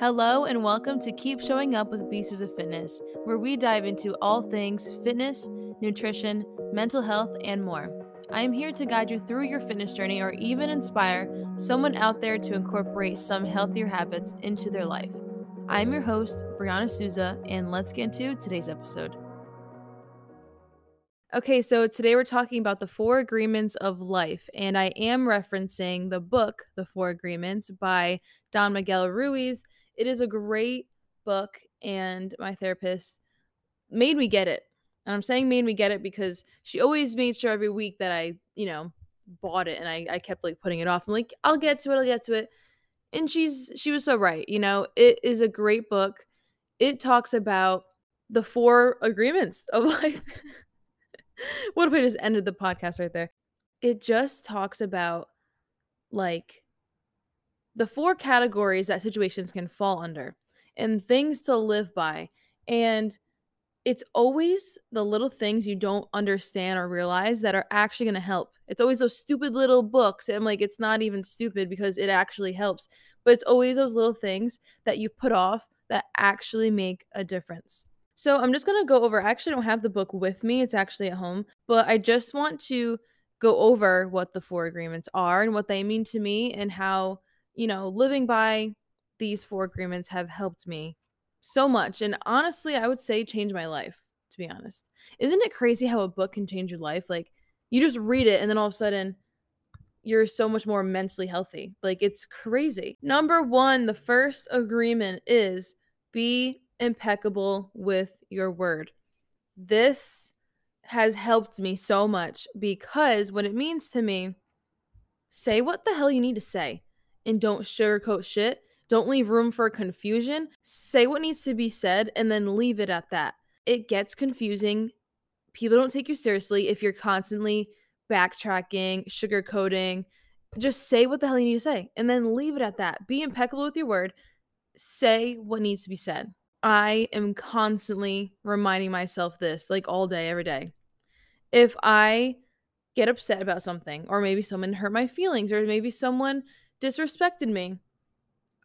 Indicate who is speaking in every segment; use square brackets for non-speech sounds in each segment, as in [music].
Speaker 1: Hello, and welcome to Keep Showing Up with B Suza Fitness, where we dive into all things fitness, nutrition, mental health, and more. I am here to guide you through your fitness journey or even inspire someone out there to incorporate some healthier habits into their life. I am your host, Brianna Souza, and let's get into today's episode. Okay, so today we're talking about the four agreements of life, and I am referencing the book, The Four Agreements, by Don Miguel Ruiz. It is a great book, and my therapist made me get it. And I'm saying made me get it because she always made sure every week that I, you know, bought it and I, I kept like putting it off. I'm like, I'll get to it, I'll get to it. And she's she was so right. You know, it is a great book. It talks about the four agreements of [laughs] life. what if I just ended the podcast right there? It just talks about like the four categories that situations can fall under and things to live by. And it's always the little things you don't understand or realize that are actually going to help. It's always those stupid little books. And like, it's not even stupid because it actually helps. But it's always those little things that you put off that actually make a difference. So I'm just going to go over, I actually don't have the book with me, it's actually at home, but I just want to go over what the four agreements are and what they mean to me and how, you know, living by these four agreements have helped me so much. And honestly, I would say change my life, to be honest. Isn't it crazy how a book can change your life? Like, you just read it and then all of a sudden, you're so much more mentally healthy. Like, it's crazy. Number one, the first agreement is be impeccable with your word. This has helped me so much because what it means to me, say what the hell you need to say and don't sugarcoat shit. Don't leave room for confusion. Say what needs to be said and then leave it at that. It gets confusing. People don't take you seriously if you're constantly backtracking, sugarcoating. Just say what the hell you need to say and then leave it at that. Be impeccable with your word. Say what needs to be said. I am constantly reminding myself this like all day, every day. If I get upset about something, or maybe someone hurt my feelings, or maybe someone disrespected me,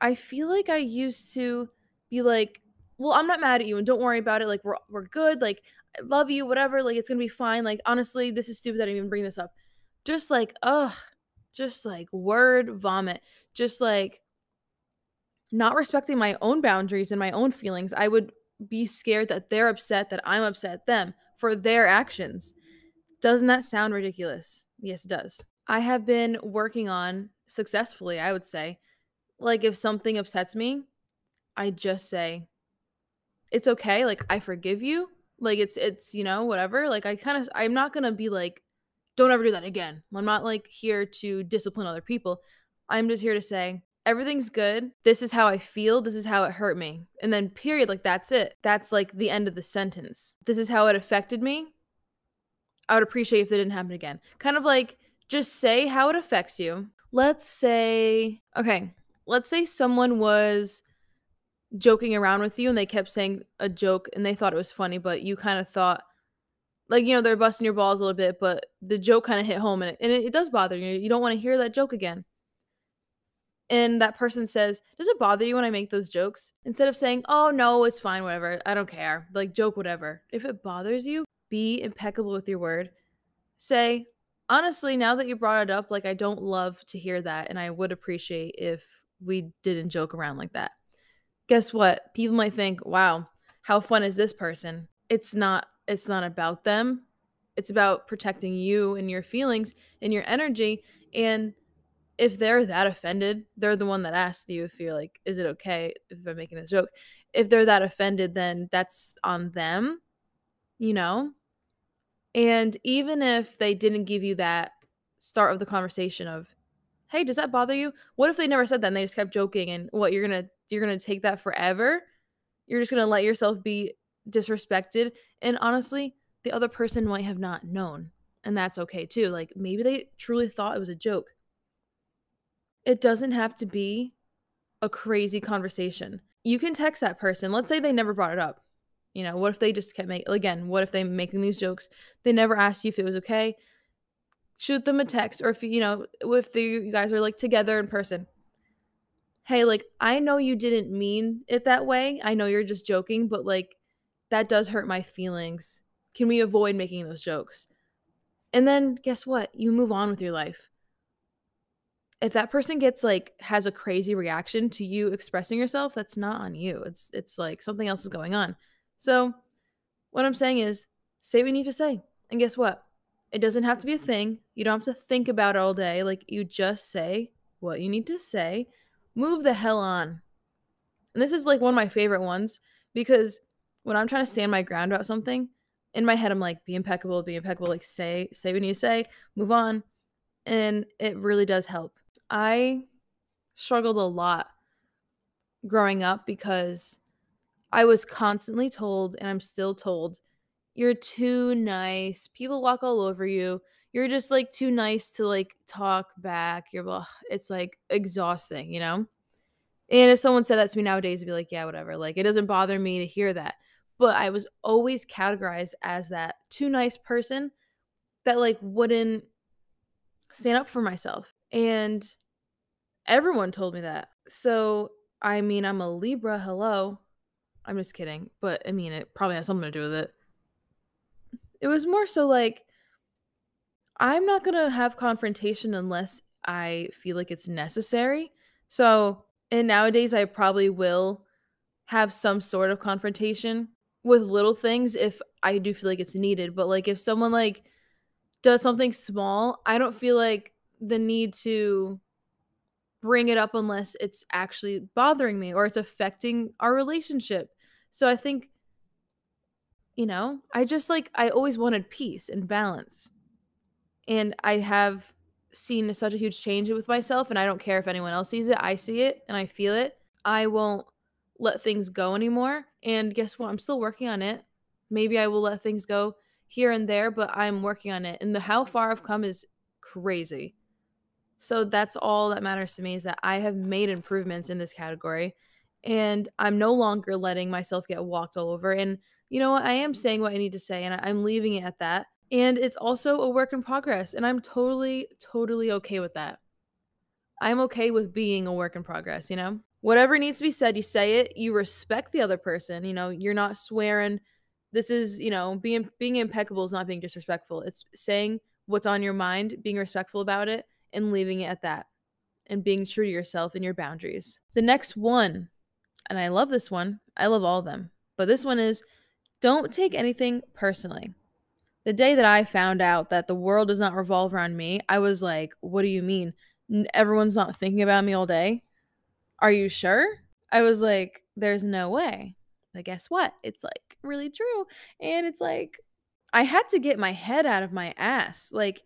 Speaker 1: I feel like I used to be like, well, I'm not mad at you and don't worry about it. Like, we're, we're good. Like, I love you, whatever. Like, it's going to be fine. Like, honestly, this is stupid that I even bring this up. Just like, ugh, just like word vomit. Just like, not respecting my own boundaries and my own feelings, I would be scared that they're upset that I'm upset them for their actions. Doesn't that sound ridiculous? Yes, it does. I have been working on successfully, I would say. Like if something upsets me, I just say it's okay, like I forgive you. Like it's it's, you know, whatever. Like I kind of I'm not going to be like don't ever do that again. I'm not like here to discipline other people. I'm just here to say everything's good. This is how I feel. This is how it hurt me. And then, period, like that's it. That's like the end of the sentence. This is how it affected me. I would appreciate if it didn't happen again. Kind of like just say how it affects you. Let's say, okay, let's say someone was joking around with you and they kept saying a joke and they thought it was funny, but you kind of thought, like, you know, they're busting your balls a little bit, but the joke kind of hit home and it, and it, it does bother you. You don't want to hear that joke again and that person says, Does it bother you when I make those jokes? Instead of saying, Oh, no, it's fine, whatever, I don't care, like joke, whatever. If it bothers you, be impeccable with your word. Say, Honestly, now that you brought it up, like I don't love to hear that, and I would appreciate if we didn't joke around like that. Guess what? People might think, Wow, how fun is this person? It's not it's not about them. It's about protecting you and your feelings and your energy and if they're that offended, they're the one that asked you if you're like, is it okay if I'm making this joke? If they're that offended, then that's on them, you know? And even if they didn't give you that start of the conversation of, hey, does that bother you? What if they never said that and they just kept joking and what you're gonna you're gonna take that forever? You're just gonna let yourself be disrespected. And honestly, the other person might have not known. And that's okay too. Like maybe they truly thought it was a joke it doesn't have to be a crazy conversation. You can text that person. Let's say they never brought it up. You know, what if they just kept making, again, what if they making these jokes? They never asked you if it was okay. Shoot them a text, or if you know, if the, you guys are like together in person. hey, like, I know you didn't mean it that way. I know you're just joking, but like, that does hurt my feelings. Can we avoid making those jokes? And then guess what? You move on with your life. If that person gets like has a crazy reaction to you expressing yourself, that's not on you. It's it's like something else is going on. So, what I'm saying is say what you need to say. And guess what? It doesn't have to be a thing. You don't have to think about it all day. Like you just say what you need to say. Move the hell on. And this is like one of my favorite ones because when I'm trying to stand my ground about something, in my head I'm like, be impeccable, be impeccable, like say, say what you need to say, move on. And it really does help. I struggled a lot growing up because I was constantly told, and I'm still told, you're too nice. People walk all over you. You're just like too nice to like talk back. You're, well, it's like exhausting, you know? And if someone said that to me nowadays, I'd be like, yeah, whatever. Like, it doesn't bother me to hear that. But I was always categorized as that too nice person that like wouldn't stand up for myself. And everyone told me that. So, I mean, I'm a Libra. Hello. I'm just kidding. But I mean, it probably has something to do with it. It was more so like, I'm not going to have confrontation unless I feel like it's necessary. So, and nowadays I probably will have some sort of confrontation with little things if I do feel like it's needed. But like if someone like does something small, I don't feel like the need to bring it up unless it's actually bothering me or it's affecting our relationship. So I think you know, I just like I always wanted peace and balance. And I have seen such a huge change with myself and I don't care if anyone else sees it. I see it and I feel it. I won't let things go anymore. And guess what? I'm still working on it. Maybe I will let things go here and there, but I'm working on it. And the how far I've come is crazy. So that's all that matters to me is that I have made improvements in this category and I'm no longer letting myself get walked all over. And you know what? I am mm-hmm. saying what I need to say and I'm leaving it at that. And it's also a work in progress. And I'm totally, totally okay with that. I'm okay with being a work in progress, you know? Whatever needs to be said, you say it. You respect the other person. You know, you're not swearing. This is, you know, being being impeccable is not being disrespectful. It's saying what's on your mind, being respectful about it, and leaving it at that. And being true to yourself and your boundaries. The next one, and I love this one. I love all of them. But this one is don't take anything personally the day that I found out that the world does not revolve around me, I was like, what do you mean? Everyone's not thinking about me all day? Are you sure? I was like, there's no way. But guess what? It's like really true. And it's like, I had to get my head out of my ass. Like,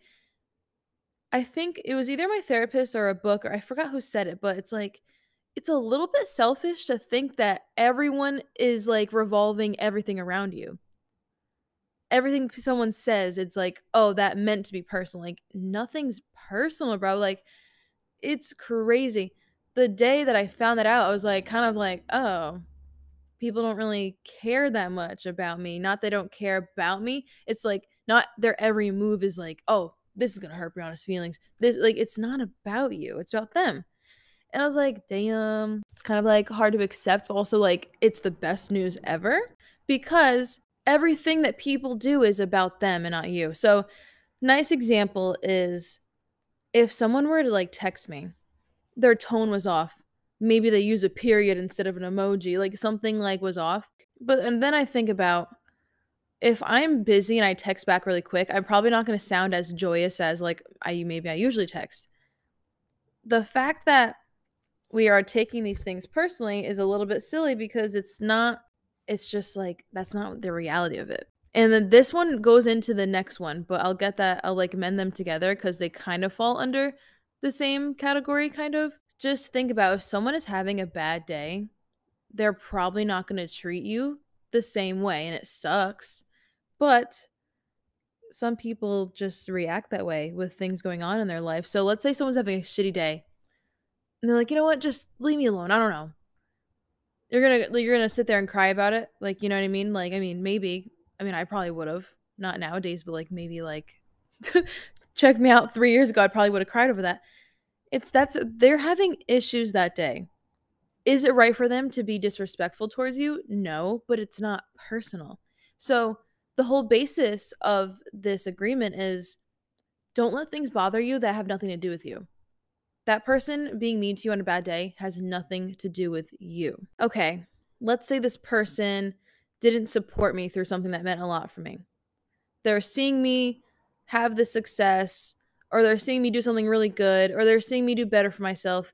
Speaker 1: I think it was either my therapist or a book, or I forgot who said it, but it's like, it's a little bit selfish to think that everyone is like revolving everything around you everything someone says, it's like, oh, that meant to be personal. Like, nothing's personal, bro. Like, it's crazy. The day that I found that out, I was like, kind of like, oh, people don't really care that much about me. Not they don't care about me. It's like, not their every move is like, oh, this is gonna hurt Brianna's feelings. This like it's not about you, it's about them. And I was like, damn, it's kind of like hard to accept, but also like it's the best news ever because everything that people do is about them and not you. So, nice example is if someone were to like text me, their tone was off. Maybe they use a period instead of an emoji, like something like was off. But and then I think about if I'm busy and I text back really quick, I'm probably not going to sound as joyous as like I maybe I usually text. The fact that we are taking these things personally is a little bit silly because it's not it's just like that's not the reality of it. And then this one goes into the next one, but I'll get that I'll like mend them together because they kind of fall under the same category, kind of. Just think about if someone is having a bad day, they're probably not going to treat you the same way, and it sucks. But some people just react that way with things going on in their life. So let's say someone's having a shitty day, and they're like, you know what, just leave me alone. I don't know. You're gonna you're gonna sit there and cry about it, like you know what I mean? Like I mean, maybe. I mean, I probably would have not nowadays, but like maybe like [laughs] check me out three years ago, I probably would have cried over that. It's that's they're having issues that day. Is it right for them to be disrespectful towards you? No, but it's not personal. So, the whole basis of this agreement is don't let things bother you that have nothing to do with you. That person being mean to you on a bad day has nothing to do with you. Okay, let's say this person didn't support me through something that meant a lot for me. They're seeing me have the success, or they're seeing me do something really good, or they're seeing me do better for myself,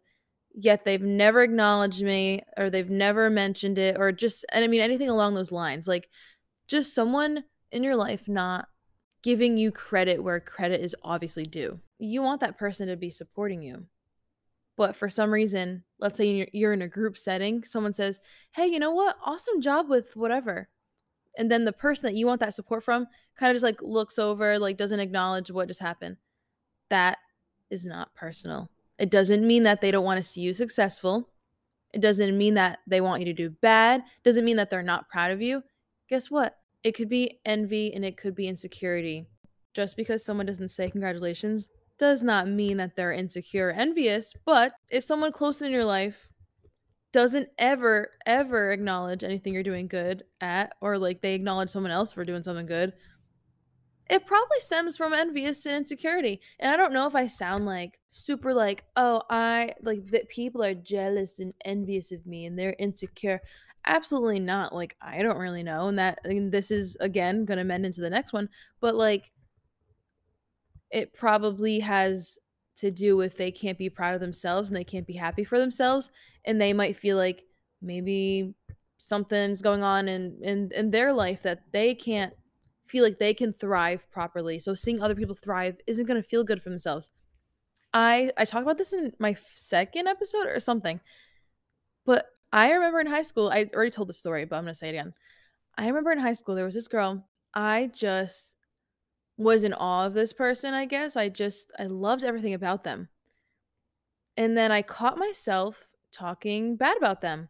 Speaker 1: yet they've never acknowledged me, or they've never mentioned it, or just, and I mean, anything along those lines. Like, just someone in your life not giving you credit where credit is obviously due. You want that person to be supporting you. But for some reason, let's say you're in a group setting, someone says, Hey, you know what? Awesome job with whatever. And then the person that you want that support from kind of just like looks over, like doesn't acknowledge what just happened. That is not personal. It doesn't mean that they don't want to see you successful. It doesn't mean that they want you to do bad. It doesn't mean that they're not proud of you. Guess what? It could be envy and it could be insecurity. Just because someone doesn't say congratulations does not mean that they're insecure or envious. But if someone close in your life doesn't ever, ever acknowledge anything you're doing good at, or like they acknowledge someone else for doing something good, it probably stems from envious and insecurity. And I don't know if I sound like super like, oh, I like that people are jealous and envious of me and they're insecure. Absolutely not. Like, I don't really know. And that, and this is again to mend into the next one. But like, it probably has to do with they can't be proud of themselves and they can't be happy for themselves. And they might feel like maybe something's going on in, in, in their life that they can't feel like they can thrive properly. So seeing other people thrive isn't going to feel good for themselves. I I talked about this in my second episode or something. But I remember in high school, I already told the story, but I'm going to say it again. I remember in high school there was this girl I just was in awe of this person, I guess. I just I loved everything about them. And then I caught myself talking bad about them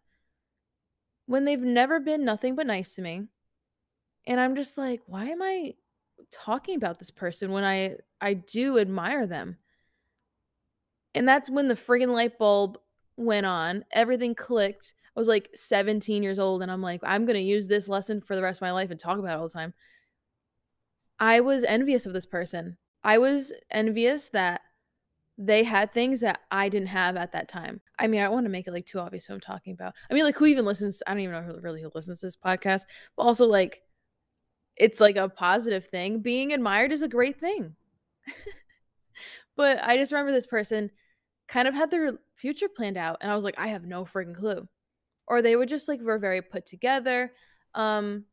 Speaker 1: when they've never been nothing but nice to me. And I'm just like, why am I talking about this person when I I do admire them? And that's when the friggin' light bulb went on. Everything clicked. I was like 17 years old and I'm like, I'm going to use this lesson for the rest of my life and talk about it all the time. I was envious of this person. I was envious that they had things that I didn't have at that time. I mean, I don't want to make it like too obvious who I'm talking about. I mean, like who even listens? I don't even know who really who listens to this podcast, but also like it's like a positive thing. Being admired is a great thing. [laughs] but I just remember this person kind of had their future planned out and I was like, I have no freaking clue. Or they were just like were very put together. Um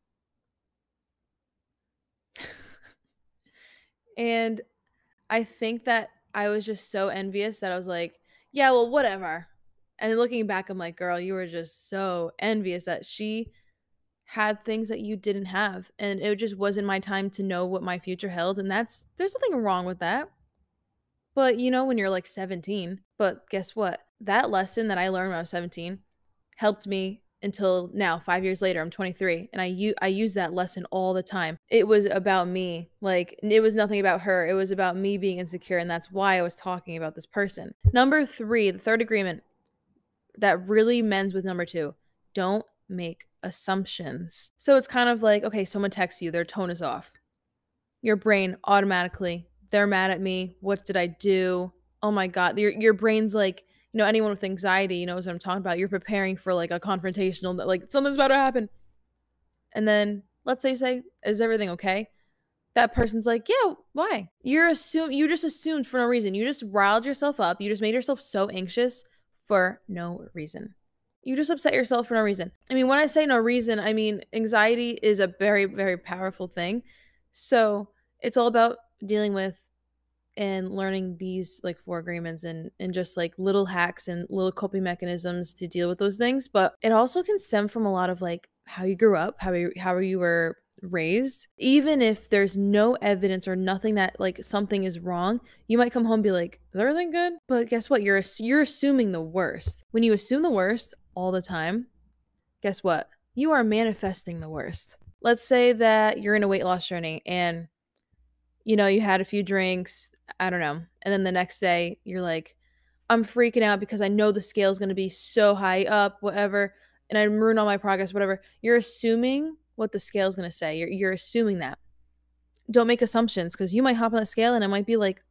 Speaker 1: and I think that I was just so envious that I was like, yeah, well, whatever. And looking back, I'm like, girl, you were just so envious that she had things that you didn't have and it just wasn't my time to know what my future held. And that's there's nothing wrong with that. But you know when you're like 17 but guess what? That lesson that i learned when i was 17 helped me until now 5 years later i'm 23 and i u- i use that lesson all the time it was about me like it was nothing about her it was about me being insecure and that's why i was talking about this person number 3 the third agreement that really mends with number 2 don't make assumptions. So it's kind of like, okay, someone texts you, their tone is off. Your brain automatically, they're mad at me. What did I do? Oh my God. Your, your brain's like, you know, anyone with anxiety you knows what I'm talking about. You're preparing for like a confrontational, like something's about to happen. And then let's say you say, is everything okay? That person's like, yeah, why? You're assume you just assumed for no reason. You just riled yourself up. You just made yourself so anxious for no reason you just upset yourself for no reason. I mean, when I say no reason, I mean anxiety is a very, very powerful thing. So it's all about dealing with and learning these like four agreements and and just like little hacks and little coping mechanisms to deal with those things. But it also can stem from a lot of like how you grew up, how you how you were raised even if there's no evidence or nothing that like something is wrong you might come home be like is everything good but guess what you're you're assuming the worst when you assume the worst all the time, guess what? You are manifesting the worst. Let's say that you're in a weight loss journey and you know, you had a few drinks, I don't know, and then the next day you're like, I'm freaking out because I know the scale is going to be so high up, whatever, and I ruin all my progress, whatever. You're assuming what the scale is going to say. You're, you're assuming that. Don't make assumptions because you might hop on the scale and it might be like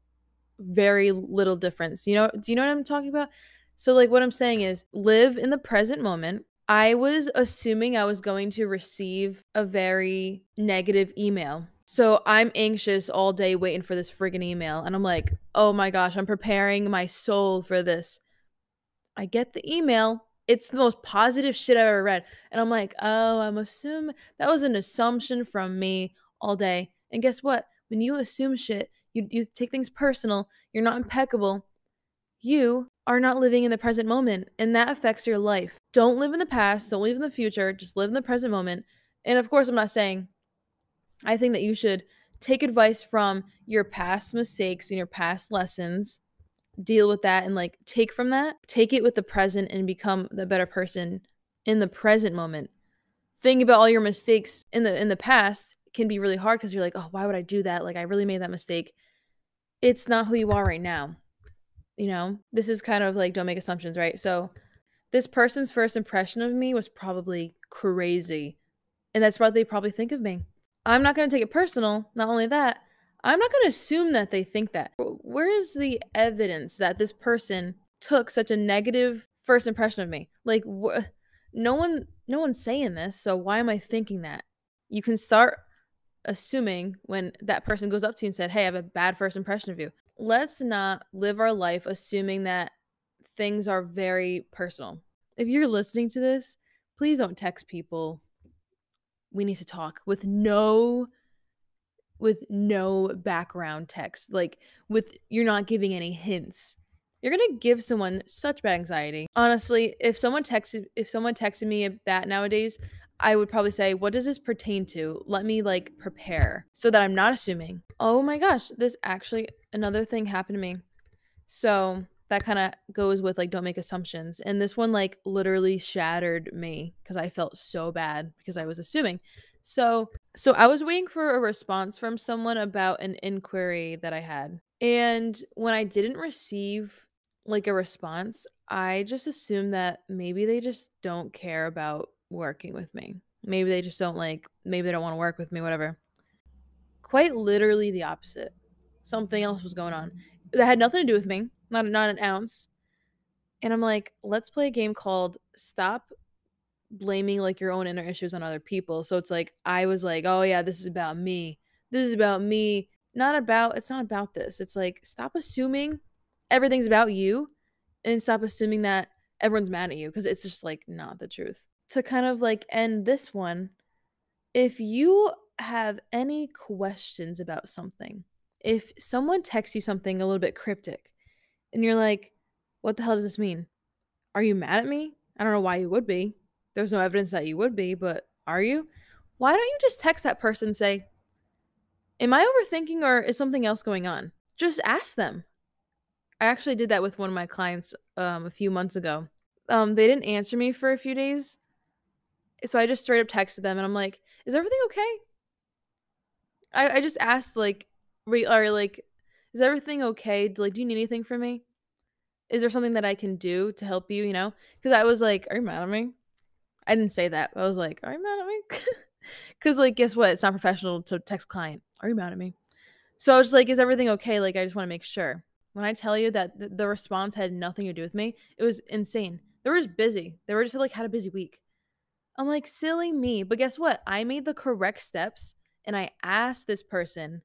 Speaker 1: very little difference. You know, do you know what I'm talking about? So, like, what I'm saying is live in the present moment. I was assuming I was going to receive a very negative email. So I'm anxious all day waiting for this friggin' email. And I'm like, oh my gosh, I'm preparing my soul for this. I get the email. It's the most positive shit I've ever read. And I'm like, oh, I'm assuming that was an assumption from me all day. And guess what? When you assume shit, you, you take things personal, you're not impeccable, you are not living in the present moment. And that affects your life. Don't live in the past, don't live in the future, just live in the present moment. And of course, I'm not saying, I think that you should take advice from your past mistakes and your past lessons, deal with that, and like take from that, take it with the present and become the better person in the present moment. Think about all your mistakes in the in the past can be really hard because you're like, oh, why would I do that? Like I really made that mistake. It's not who you are right now. You know, this is kind of like don't make assumptions, right? So this person's first impression of me was probably crazy. And that's what they probably think of me. I'm not going to take it personal. Not only that, I'm not going to assume that they think that. Where is the evidence that this person took such a negative first impression of me? Like wh- no one no one's saying this, so why am I thinking that? You can start assuming when that person goes up to you and said, "Hey, I have a bad first impression of you." Let's not live our life assuming that things are very personal. If you're listening to this, please don't text people we need to talk with no with no background text. Like with you're not giving any hints. You're gonna give someone such bad anxiety. Honestly, if someone texted if someone texted me that nowadays, I would probably say, what does this pertain to? Let me like prepare so that I'm not assuming. Oh my gosh, this actually another thing happened to me. So that kind of goes with like don't make assumptions. And this one like literally shattered me because I felt so bad because I was assuming. So so I was waiting for a response from someone about an inquiry that I had. And when I didn't receive like a response, I just assumed that maybe they just don't care about working with me. Maybe they just don't like maybe they don't want to work with me whatever. Quite literally the opposite. Something else was going on. Mm. That had nothing to do with me not not an ounce. And I'm like, let's play a game called Stop Blaming like your own inner issues on other people. So it's like I was like, oh yeah, this is about me. This is about me. Not about it's not about this. It's like stop assuming everything's about you and stop assuming that everyone's mad at you because it's just like not the truth. To kind of like end this one, if you have any questions about something, if someone texts you something a little bit cryptic, and you're like, what the hell does this mean? Are you mad at me? I don't know why you would be. There's no evidence that you would be, but are you? Why don't you just text that person and say, Am I overthinking or is something else going on? Just ask them. I actually did that with one of my clients um, a few months ago. Um, they didn't answer me for a few days. So I just straight up texted them and I'm like, Is everything okay? I, I just asked, like, re- or like, is everything okay? Like, do you need anything from me? Is there something that I can do to help you? You know, because I was like, are you mad at me? I didn't say that. I was like, are you mad at me? [laughs] Because like, guess what? It's not professional to text client. Are you mad at me? So I was like, is everything okay? Like, I just want to make sure. When I tell you that th- the response had nothing to do with me, it was insane. They were just busy. They were just like had a busy week. I'm like, silly me. But guess what? I made the correct steps and I asked this person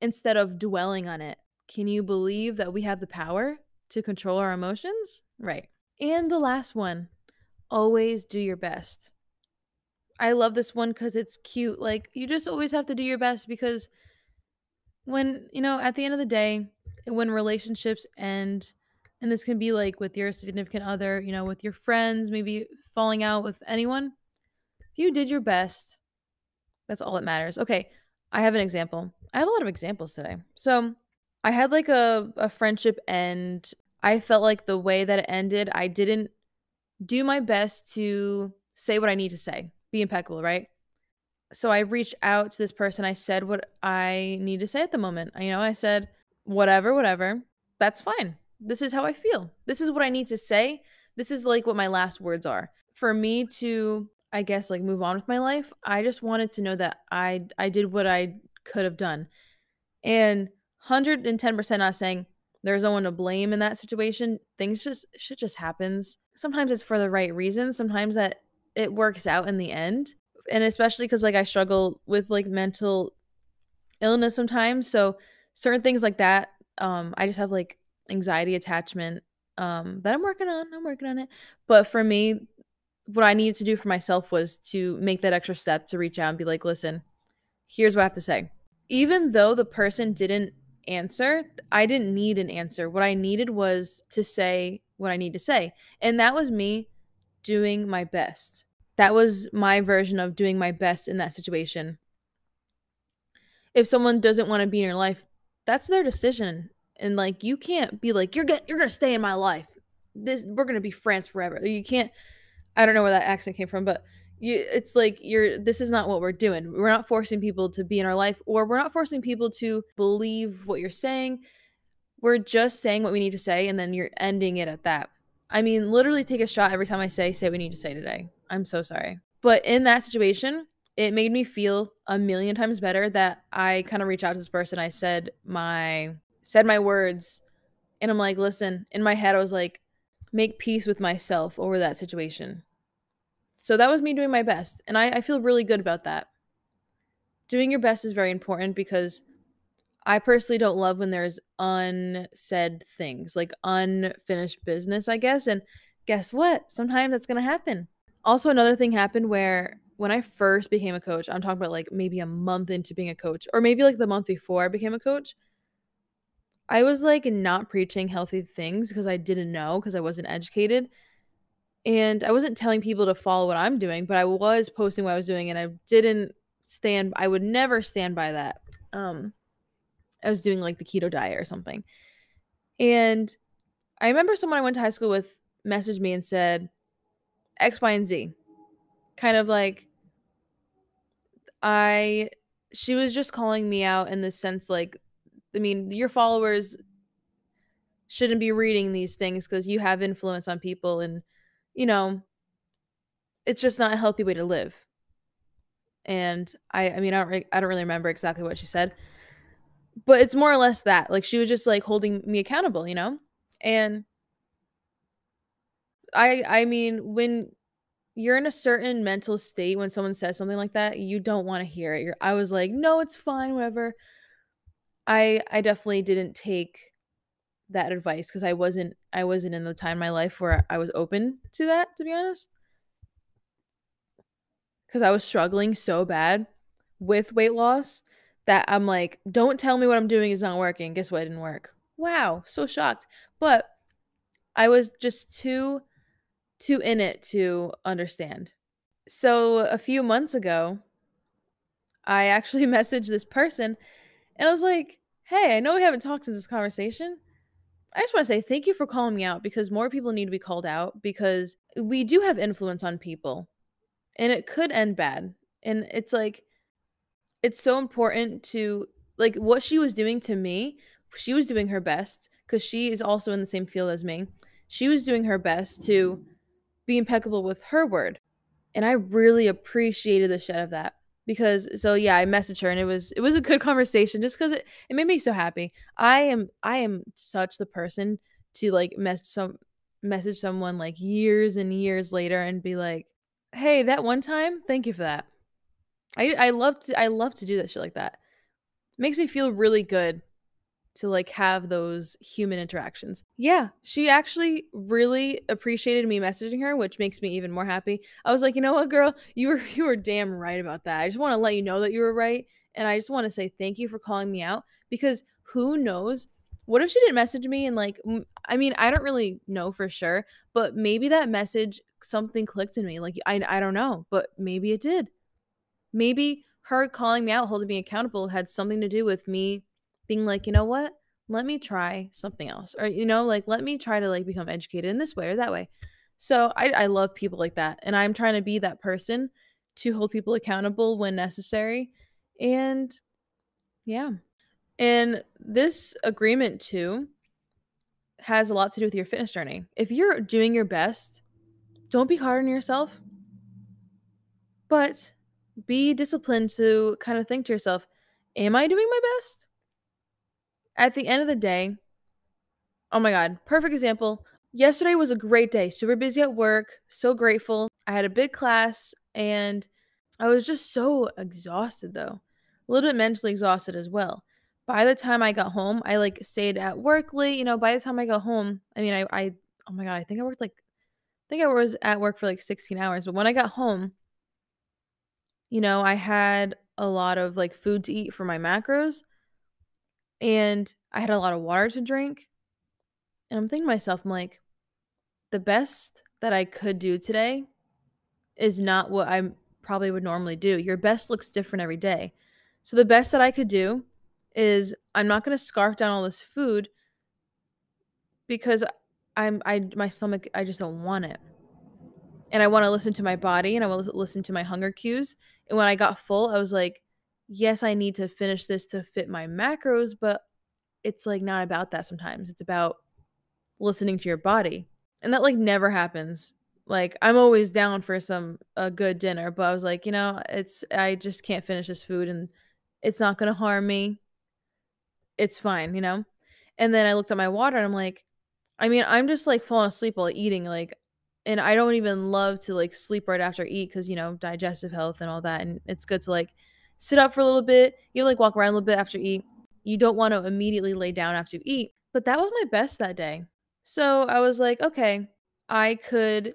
Speaker 1: instead of dwelling on it. Can you believe that we have the power to control our emotions? Right. And the last one always do your best. I love this one because it's cute. Like, you just always have to do your best because when, you know, at the end of the day, when relationships end, and this can be like with your significant other, you know, with your friends, maybe falling out with anyone, if you did your best, that's all that matters. Okay, I have an example. I have a lot of examples today. So I had like a, a friendship end. I felt like the way that it ended, I didn't do my best to say what I need to say, be impeccable, right? So I reached out to this person. I said what I need to say at the moment. You know, I said, whatever, whatever, that's fine. this is how I feel. This is what I need to say. This is like what my last words are. For me to I guess like move on with my life, I just wanted to know that I I did what I could have done. And 110% not saying there's no one to blame in that situation. Things just shit just happens. Sometimes it's for the right reason. Sometimes that it works out in the end. And especially because like I struggle with like mental illness sometimes. So certain things like that, um, I just have like anxiety attachment um that I'm working on. I'm working on it. But for me, what I needed to do for myself was to make that extra step to reach out and be like, listen, here's what I have to say. Even though the person didn't answer, I didn't need an answer. What I needed was to say what I need to say. And that was me doing my best. That was my version of doing my best in that situation. If someone doesn't want to be in your life, that's their decision. And like you can't be like you're going you're to stay in my life. This we're to be friends forever. You can't I don't know where that accent came from, but you it's like you're this is not what we're doing. We're not forcing people to be in our life or we're not forcing people to believe what you're saying. We're just saying what we need to say and then you're ending it at that. I mean, literally take a shot every time I say say what we need to say today. I'm so sorry. But in that situation, it made me feel a million times better that I kind of reached out to this person. I said my said my words and I'm like, listen, in my head I was like, make peace with myself over that situation. So that was me doing my best. And I, I feel really good about that. Doing your best is very important because I personally don't love when there's unsaid things, like unfinished business, I guess. And guess what? Sometimes that's going to happen. Also, another thing happened where when I first became a coach, I'm talking about like maybe a month into being a coach, or maybe like the month before I became a coach, I was like not preaching healthy things because I didn't know because I wasn't educated. And I wasn't telling people to follow what I'm doing, but I was posting what I was doing and I didn't stand I would never stand by that. Um I was doing like the keto diet or something. And I remember someone I went to high school with messaged me and said X, Y, and Z. Kind of like I she was just calling me out in the sense like I mean, your followers shouldn't be reading these things because you have influence on people and you know it's just not a healthy way to live. And i i mean i don't re- i don't really remember exactly what she said but it's more or less that like she was just like holding me accountable you know? And i i mean when you're in a certain mental state when someone says something like that you don't want to hear it. You're i was like no it's fine whatever. I I definitely didn't take that advice because I wasn't I wasn't in the time in my life where I was open to that, to be honest. Cause I was struggling so bad with weight loss that I'm like, don't tell me what I'm doing is not working. Guess what? It didn't work. Wow, so shocked. But I was just too too in it to understand. So a few months ago, I actually [laughs] messaged this person and I was like, hey, I know we haven't talked since this conversation. I just want to say thank you for calling me out because more people need to be called out because we do have influence on people and it could end bad. And it's like, it's so important to, like, what she was doing to me, she was doing her best because she is also in the same field as me. She was doing her best to be impeccable with her word. And I really appreciated the shed of that because so yeah i messaged her and it was it was a good conversation just because it, it made me so happy. I am i am such the person to like mess some message someone like years and years later and be like hey that one time thank you for that. I i love to i love to do that shit like that. It makes me feel really good to like have those human interactions. Yeah, she actually really appreciated me messaging her, which makes me even more happy. I was like, "You know what, girl? You were [laughs] you were damn right about that. I just want to let you know that you were right, and I just want to say thank you for calling me out because who knows what if she didn't message me and like I mean, I don't really know for sure, but maybe that message something clicked in me. Like I I don't know, but maybe it did. Maybe her calling me out, holding me accountable had something to do with me being like, you know what? Let me try something else. Or, you know, like let me try to like become educated in this way or that way. So I, I love people like that. And I'm trying to be that person to hold people accountable when necessary. And yeah. And this agreement too has a lot to do with your fitness journey. If you're doing your best, don't be hard on yourself, but be disciplined to kind of think to yourself, Am I doing my best? At the end of the day, oh my God, perfect example. Yesterday was a great day, super busy at work, so grateful. I had a big class and I was just so exhausted though, a little bit mentally exhausted as well. By the time I got home, I like stayed at work late. You know, by the time I got home, I mean, I, I, oh my God, I think I worked like, I think I was at work for like 16 hours. But when I got home, you know, I had a lot of like food to eat for my macros and I had a lot of water to drink. And I'm thinking to myself, I'm like, the best that I could do today is not what I probably would normally do. Your best looks different every day. So the best that I could do is I'm not going to scarf down all this food because I'm I my stomach I just don't want it. And I want to listen to my body and I want to listen to my hunger cues. And when I got full, I was like, yes, I need to finish this to fit my macros, but it's like not about that sometimes. It's about listening to your body. And that like never happens. Like I'm always down for some a good dinner, but I was like, you know, it's I just can't finish this food and it's not going to harm me. It's fine, you know? And then I looked at my water and I'm like, I mean, I'm just like falling asleep while eating. Like and I don't even love to like sleep right after eat because you know digestive health and all that, and it's good to like sit up for a little bit, you like walk around a little bit after you eat. You don't want to immediately lay down after you eat, but that was my best that day. So I was like, okay, I could.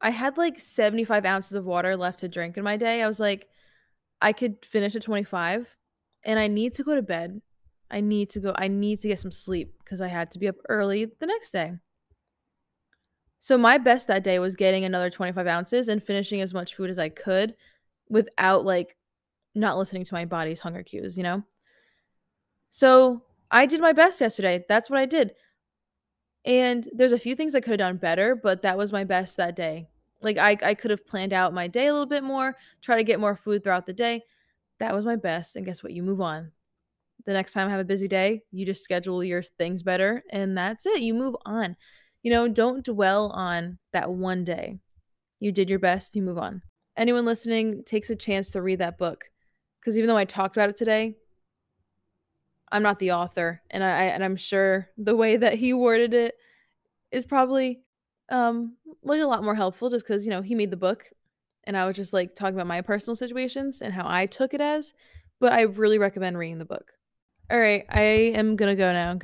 Speaker 1: I had like 75 ounces of water left to drink in my day. I was like, I could finish at 25, and I need to go to bed. I need to go. I need to get some sleep because I had to be up early the next day. So my best that day was getting another 25 ounces and finishing as much food as I could without like not listening to my body's hunger cues, you know? So I did my best yesterday. That's what I did. And there's a few things I could have done better, but that was my best that day. Like I, I could have planned out my day a little bit more, try to get more food throughout the day. That was my best. And guess what? You move on. The next time I have a busy day, you just schedule your things better and that's it. You move on. You know, don't dwell on that one day. You did your best, you move on. Anyone listening takes a chance to read that book because even though I talked about it today, I'm not the author, and I and I'm sure the way that he worded it is probably um like a lot more helpful just because you know he made the book and I was just like talking about my personal situations and how I took it as, but I really recommend reading the book. All right, I am gonna go now.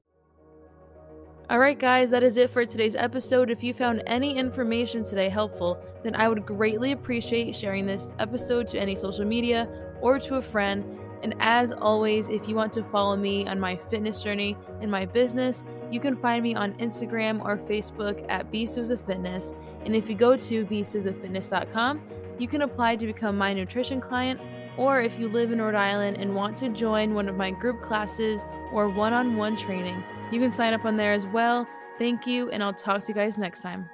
Speaker 1: Alright, guys, that is it for today's episode. If you found any information today helpful, then I would greatly appreciate sharing this episode to any social media or to a friend. And as always, if you want to follow me on my fitness journey and my business, you can find me on Instagram or Facebook at of Fitness. And if you go to bsuzafitness.com, you can apply to become my nutrition client. Or if you live in Rhode Island and want to join one of my group classes or one on one training, you can sign up on there as well. Thank you, and I'll talk to you guys next time.